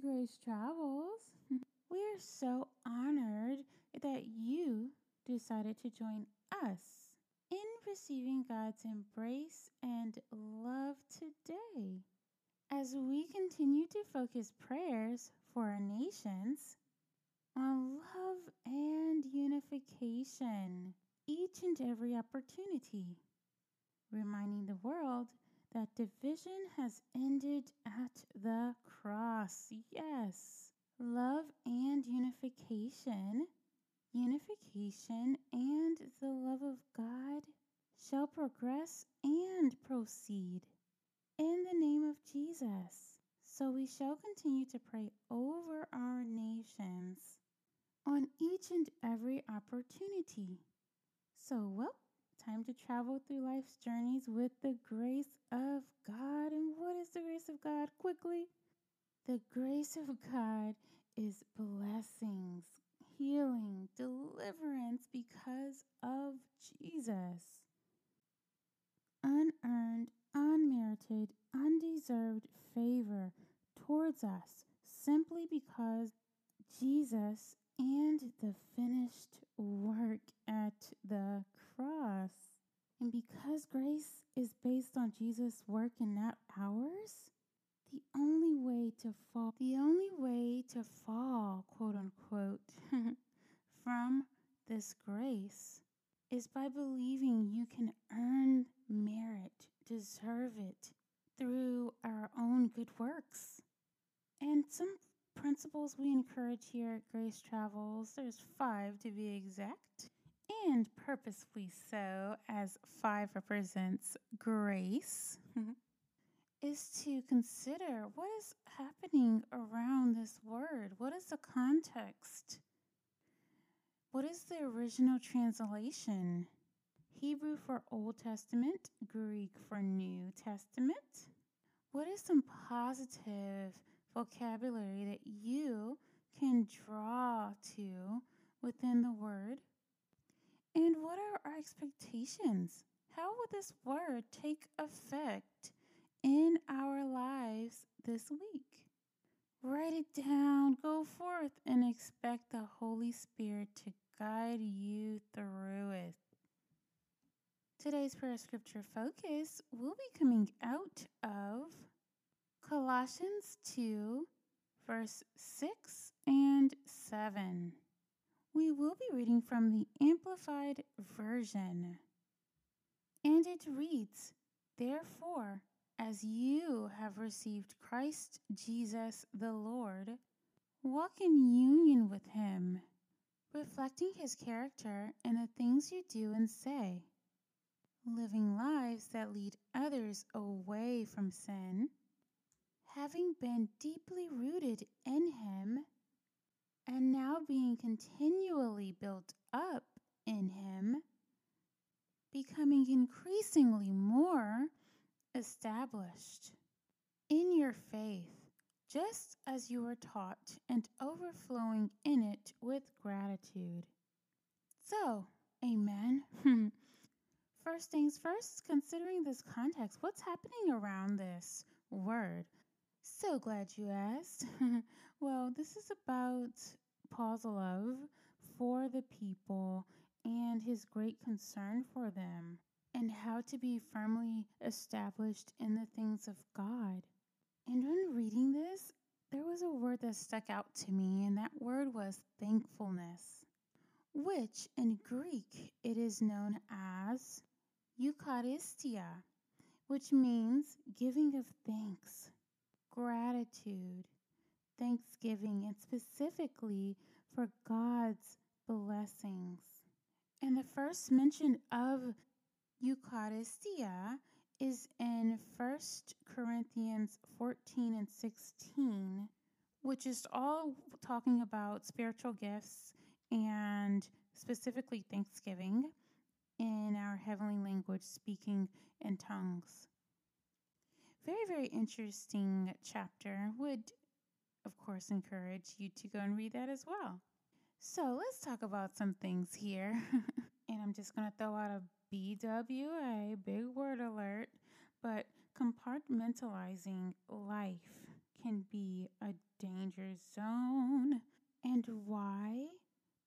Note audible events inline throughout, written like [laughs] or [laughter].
Grace Travels. We are so honored that you decided to join us in receiving God's embrace and love today. As we continue to focus prayers for our nations on love and unification each and every opportunity, reminding the world that division has ended at the cross. Yes, love and unification, unification and the love of God shall progress and proceed in the name of Jesus. So we shall continue to pray over our nations on each and every opportunity. So, well, time to travel through life's journeys with the grace of God. And what is the grace of God? Quickly, the grace of God is blessings, healing, deliverance because of Jesus. Unearned, unmerited, undeserved favor towards us simply because Jesus and the finished work at the cross. And because grace is based on Jesus' work and not ours, the only way to fall, the only way to fall, quote unquote, [laughs] from this grace is by believing you can earn merit, deserve it through our own good works. And some principles we encourage here at Grace Travels, there's five to be exact, and purposefully so, as five represents grace, [laughs] is to consider what is happening around this word. What is the context? What is the original translation? Hebrew for Old Testament, Greek for New Testament. What is some positive vocabulary that you can draw to within the word? And what are our expectations? How will this word take effect in our lives this week? Write it down, go forth, and expect the Holy Spirit to guide you through it. Today's prayer scripture focus will be coming out of Colossians 2, verse 6 and 7. We will be reading from the Amplified Version. And it reads, Therefore, as you have received Christ Jesus the Lord, walk in union with him, reflecting his character in the things you do and say, living lives that lead others away from sin having been deeply rooted in Him and now being continually built up in Him, becoming increasingly more established in your faith, just as you were taught, and overflowing in it with gratitude. So, Amen. [laughs] first things first, considering this context, what's happening around this word? So glad you asked. [laughs] well, this is about Paul's love for the people and his great concern for them, and how to be firmly established in the things of God. And when reading this, there was a word that stuck out to me, and that word was thankfulness, which in Greek it is known as Eucharistia, which means giving of thanks gratitude, thanksgiving, and specifically for God's blessings. And the first mention of Eucharistia is in 1 Corinthians 14 and 16, which is all talking about spiritual gifts and specifically thanksgiving in our heavenly language, speaking in tongues. Very, very interesting chapter. Would, of course, encourage you to go and read that as well. So let's talk about some things here. [laughs] and I'm just going to throw out a BWA, big word alert, but compartmentalizing life can be a danger zone. And why?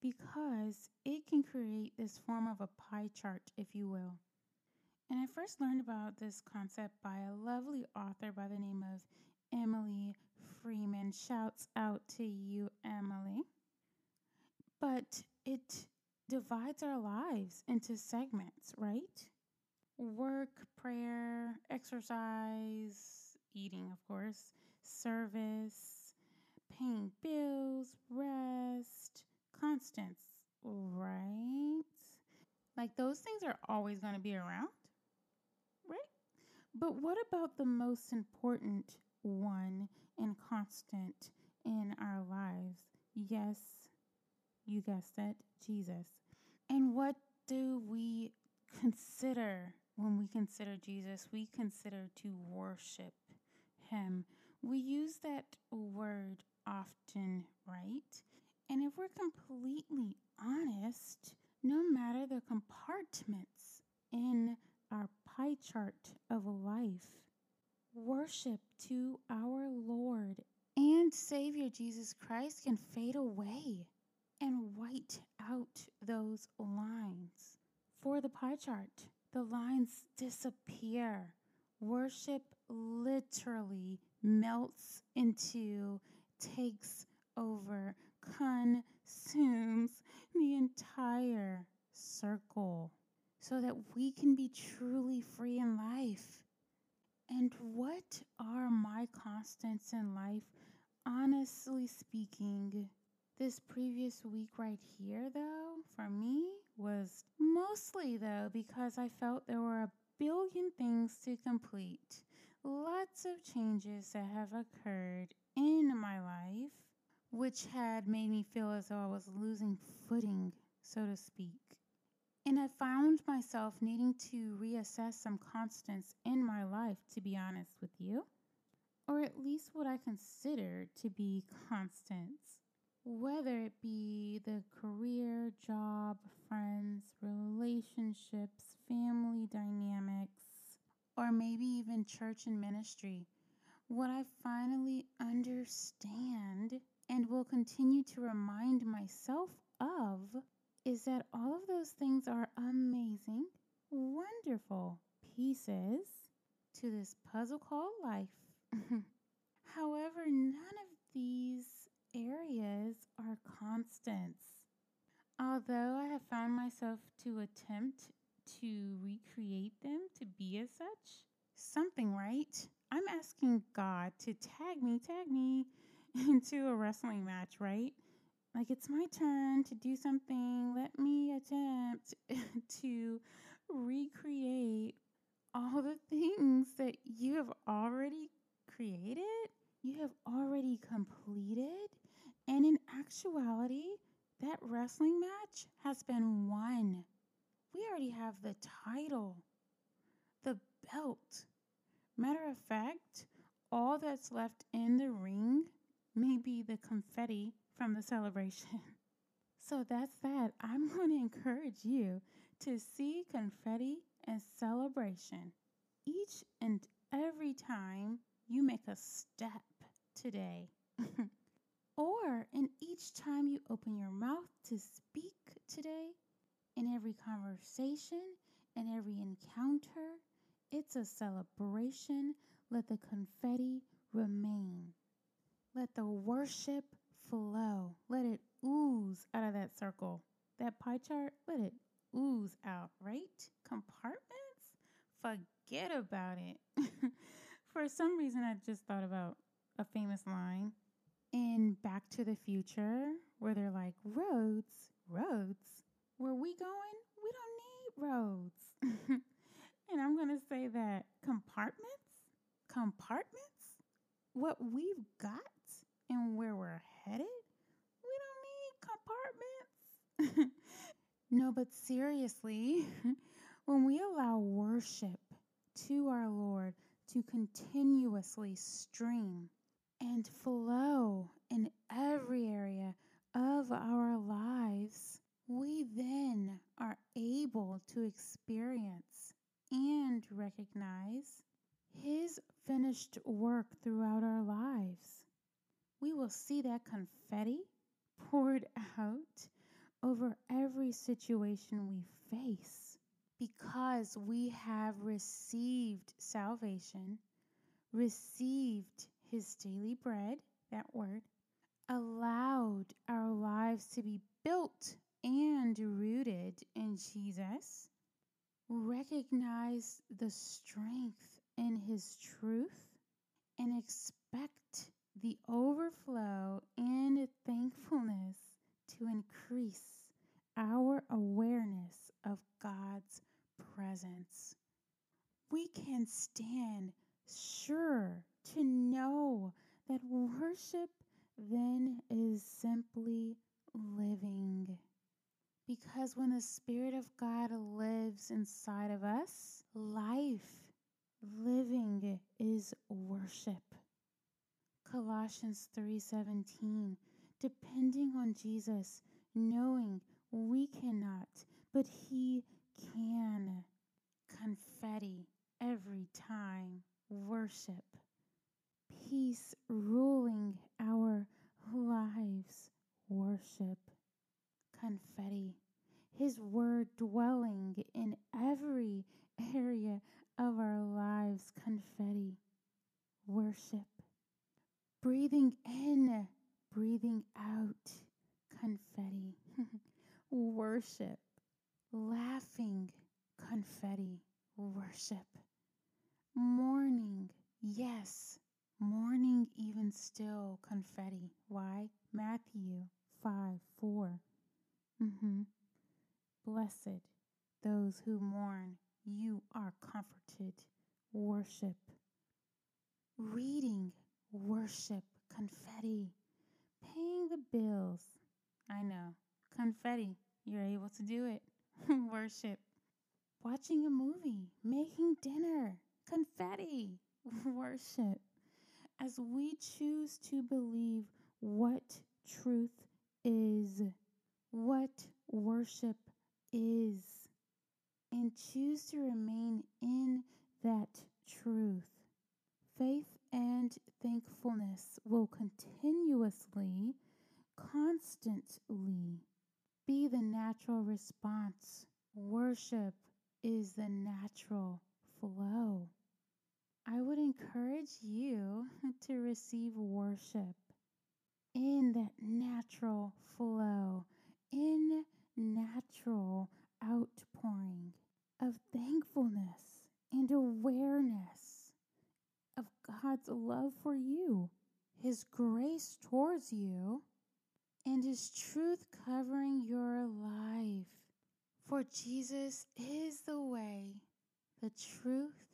Because it can create this form of a pie chart, if you will. And I first learned about this concept by a lovely author by the name of Emily Freeman. Shouts out to you, Emily. But it divides our lives into segments, right? Work, prayer, exercise, eating, of course, service, paying bills, rest, constants, right? Like those things are always going to be around, right? But what about the most important one and constant in our lives? Yes, you guessed it, Jesus. And what do we consider when we consider Jesus? We consider to worship him. We use that word often, right? And if we're completely honest, no matter the compartments in our pie chart of life, worship to our Lord and Savior Jesus Christ can fade away and white out those lines. For the pie chart, the lines disappear. Worship literally melts into, takes over, consumes the entire circle so that we can be truly free in life. And what are my constants in life? Honestly speaking, this previous week right here, though, for me was mostly, though, because I felt there were a billion things to complete. Lots of changes that have occurred in my life, which had made me feel as though I was losing footing, so to speak. And I found myself needing to reassess some constants in my life, to be honest with you, or at least what I consider to be constants, whether it be the career, job, friends, relationships, family dynamics, or maybe even church and ministry. What I finally understand and will continue to remind myself of is that all of those things are amazing, wonderful pieces to this puzzle called life. [laughs] However, none of these areas are constants. Although I have found myself to attempt to recreate them to be as such, something right. I'm asking God to tag me, tag me [laughs] into a wrestling match, right? like it's my turn to do something. Let me attempt [laughs] to recreate all the things that you have already created, you have already completed. And in actuality, that wrestling match has been won. We already have the title, the belt. Matter of fact, all that's left in the ring may be the confetti from the celebration. [laughs] So that's that. I'm [laughs] going to encourage you to see confetti and celebration each and every time you make a step today. or in each time you open your mouth to speak today, in every conversation, in every encounter, it's a celebration. Let the confetti remain. Let the worship flow. Let it ooze out of that circle. That pie chart, let it ooze out, right? Compartments? Forget about it. [laughs] For some reason, I just thought about a famous line in Back to the Future where they're like, roads, roads. Where we going? We don't need roads. [laughs] and I'm going to say that compartments, compartments, what we've got and where we're headed, we don't need compartments. [laughs] no, but seriously, [laughs] when we allow worship to our Lord to continuously stream and flow in every area of our lives, we then are able to experience and recognize His finished work throughout our lives. We will see that confetti poured [laughs] out over every situation we face because we have received salvation, received His daily bread, that word, allowed our lives to be built and rooted in Jesus, recognize the strength in His truth, and expect the overflow and thankfulness to increase our awareness of God's presence. We can stand sure to know that worship then is simply living. Because when the Spirit of God lives inside of us, life, living is worship. Colossians 3:17 depending on Jesus knowing we cannot but he can confetti every time worship peace ruling our lives. Worship confetti his word dwelling in every area of our lives confetti. Worship breathing in, breathing out, confetti, [laughs] worship, laughing, confetti, worship, mourning, yes, mourning even still, confetti. Why? Matthew 5 4. Mm-hmm. Blessed those who mourn, you are comforted. Worship. Reading, worship, confetti, paying the bills. I know, confetti, you're able to do it. [laughs] worship, watching a movie, making dinner, confetti, [laughs] worship. As we choose to believe what truth is, what worship is, and choose to remain in that truth, faith and thankfulness will continuously, constantly be the natural response. Worship is the natural flow. I would encourage you [laughs] to receive worship in that natural flow, in natural outpouring of thankfulness and awareness of God's love for you, His grace towards you, and His truth covering your life. For Jesus is the way, the truth,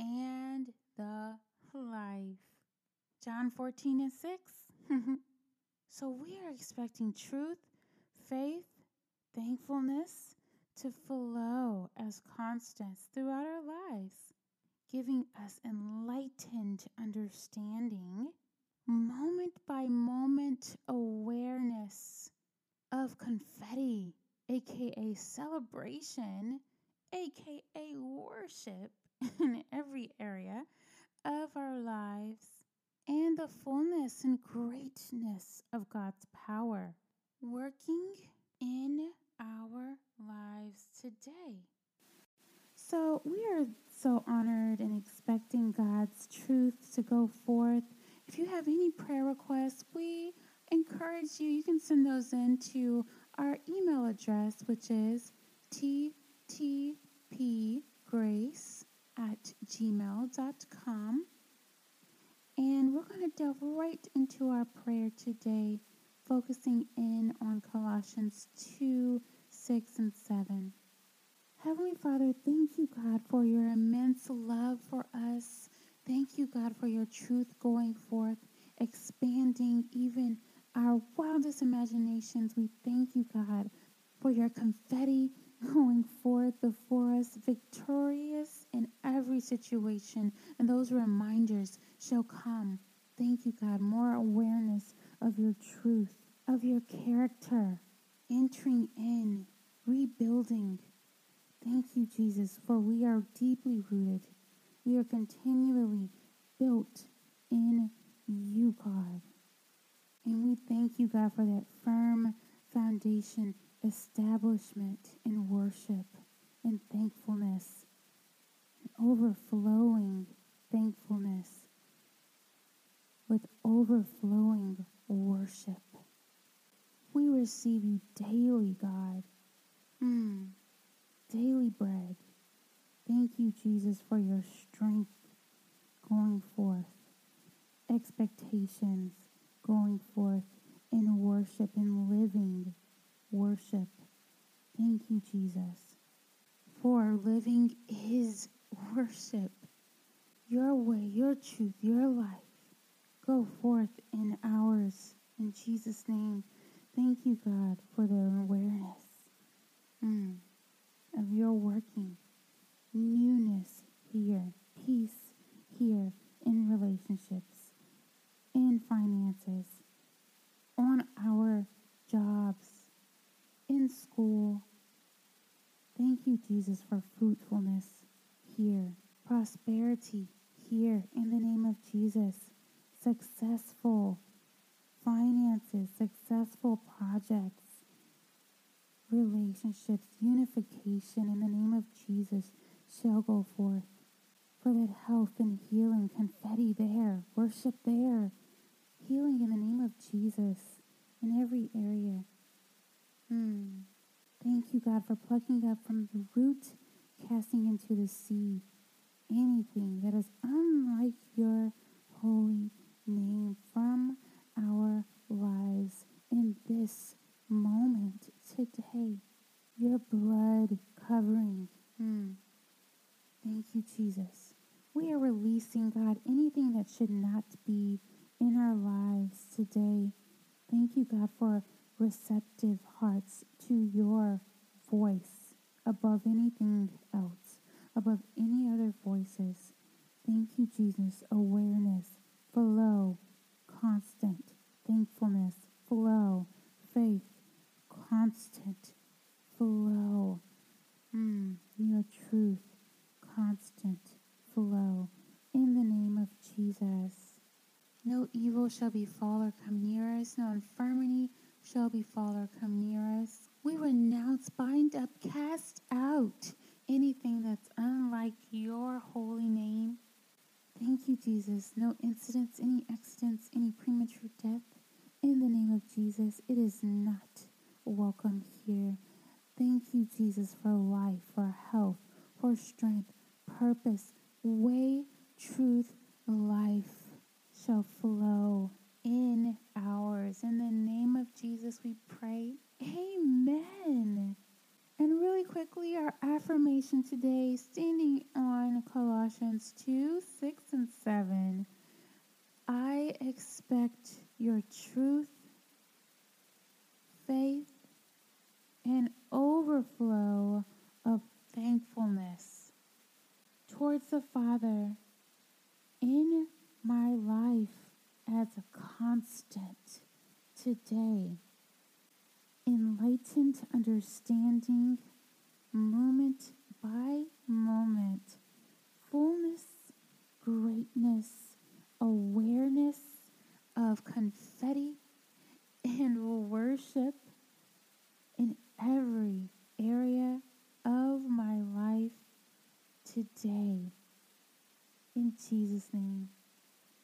and the life. John 14 and 6. [laughs] so we are expecting truth, faith, thankfulness to flow as constants throughout our lives giving us enlightened understanding, moment by moment awareness of confetti, aka celebration, aka worship [laughs] in every area of our lives, and the fullness and greatness of God's power working in our lives today. So, we are so honored and expecting God's truth to go forth. If you have any prayer requests, we encourage you, you can send those in to our email address, which is ttpgrace at gmail.com. And we're going to delve right into our prayer today, focusing in on Colossians 2 6 and 7. Heavenly Father, thank you, God, for your immense love for us. Thank you, God, for your truth going forth, expanding even our wildest imaginations. We thank you, God, for your confetti going forth before us, victorious in every situation. And those reminders shall come. Thank you, God. More awareness of your truth, of your character, entering in, rebuilding Thank you, Jesus, for we are deeply rooted We are continually built in you, God. And we thank you, God, for that firm foundation, establishment in worship and thankfulness, overflowing thankfulness with overflowing worship. We receive you daily, God. Mm, daily bread. Thank you, Jesus, for your strength going forth, expectations going forth in worship and living worship. Thank you, Jesus, for living is worship. Your way, your truth, your life. Go forth in ours. In Jesus' name. Thank you, God, for the awareness mm, of your working. Newness here, peace here in relationships, in finances, on our jobs, in school. Thank you, Jesus, for fruitfulness here, prosperity here in the name of Jesus, successful finances, successful projects, relationships, unification in the name of Jesus shall go forth. For that health and healing, confetti there, worship there, healing in the name of Jesus in every area. Mm. Thank you, God, for plucking up from the root, casting into the sea anything that is unlike your holy name from our lives in this moment today. Your blood covering. Mm. Thank you, Jesus. We are releasing, God, anything that should not be in our lives today. Thank you, God, for receptive hearts to your voice above anything else, above any other voices. Thank you, Jesus. Awareness, flow, constant, thankfulness, flow, faith, constant, flow. Mm, your truth, constant, flow. In the name of Jesus. No evil shall befall or come near us, no infirmity shall befall or come near us. We renounce, bind up, cast out anything that's unlike your holy name. Thank you, Jesus. No incidents, any accidents, any premature death. In the name of Jesus, it is not welcome here. Thank you, Jesus, for life, for health, for strength, purpose, way, truth, life shall flow in ours. In the name of Jesus, we pray. Amen. And really quickly, our affirmation today, standing on Colossians 2 6 and 7. I expect your truth, faith, and overflow of thankfulness towards the Father in my life as a constant today. Enlightened understanding, moment by moment, fullness, greatness, awareness of confetti and worship in every area of my life today. In Jesus' name.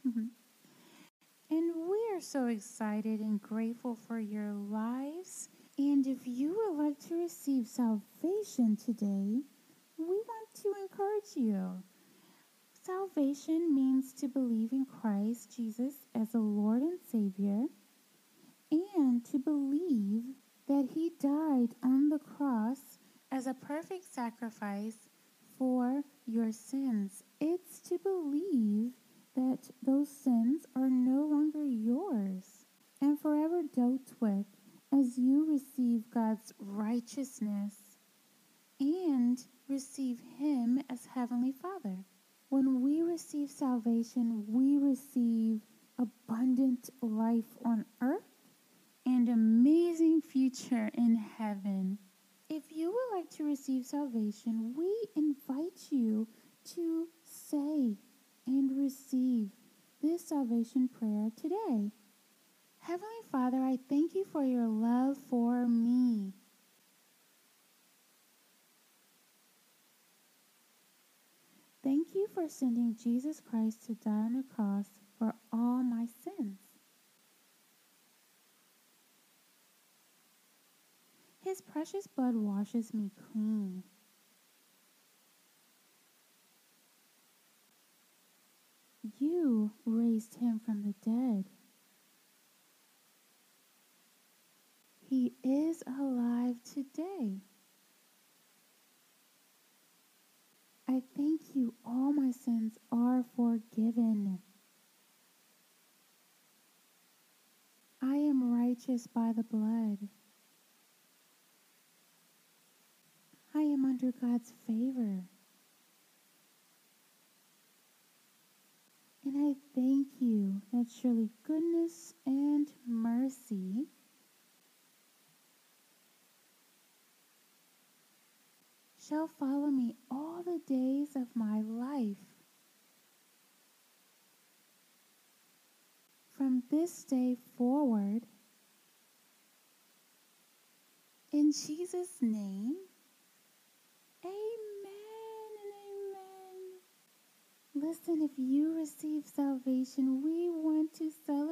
Mm-hmm. [laughs] And we are so excited and grateful for your lives. And if you would like to receive salvation today, we want to encourage you. Salvation means to believe in Christ Jesus as a Lord and Savior, and to believe that He died on the cross as a perfect sacrifice for your sins. It's to believe that those sins are no longer yours and forever dealt with as you receive God's righteousness and receive Him as Heavenly Father. When we receive salvation, we receive abundant life on earth and amazing future in heaven. If you would like to receive salvation, we invite you to say and receive this salvation prayer today. Heavenly Father, I thank you for your love for me. Thank you for sending Jesus Christ to die on the cross for all my sins. His precious blood washes me clean. You raised him from the dead. He is alive today. I thank you, all my sins are forgiven. I am righteous by the blood. I am under God's favor. I thank you. That surely goodness and mercy. Shall follow me all the days of my life. From this day forward, in Jesus' name, amen and amen. Listen, if you receive salvation, we want to celebrate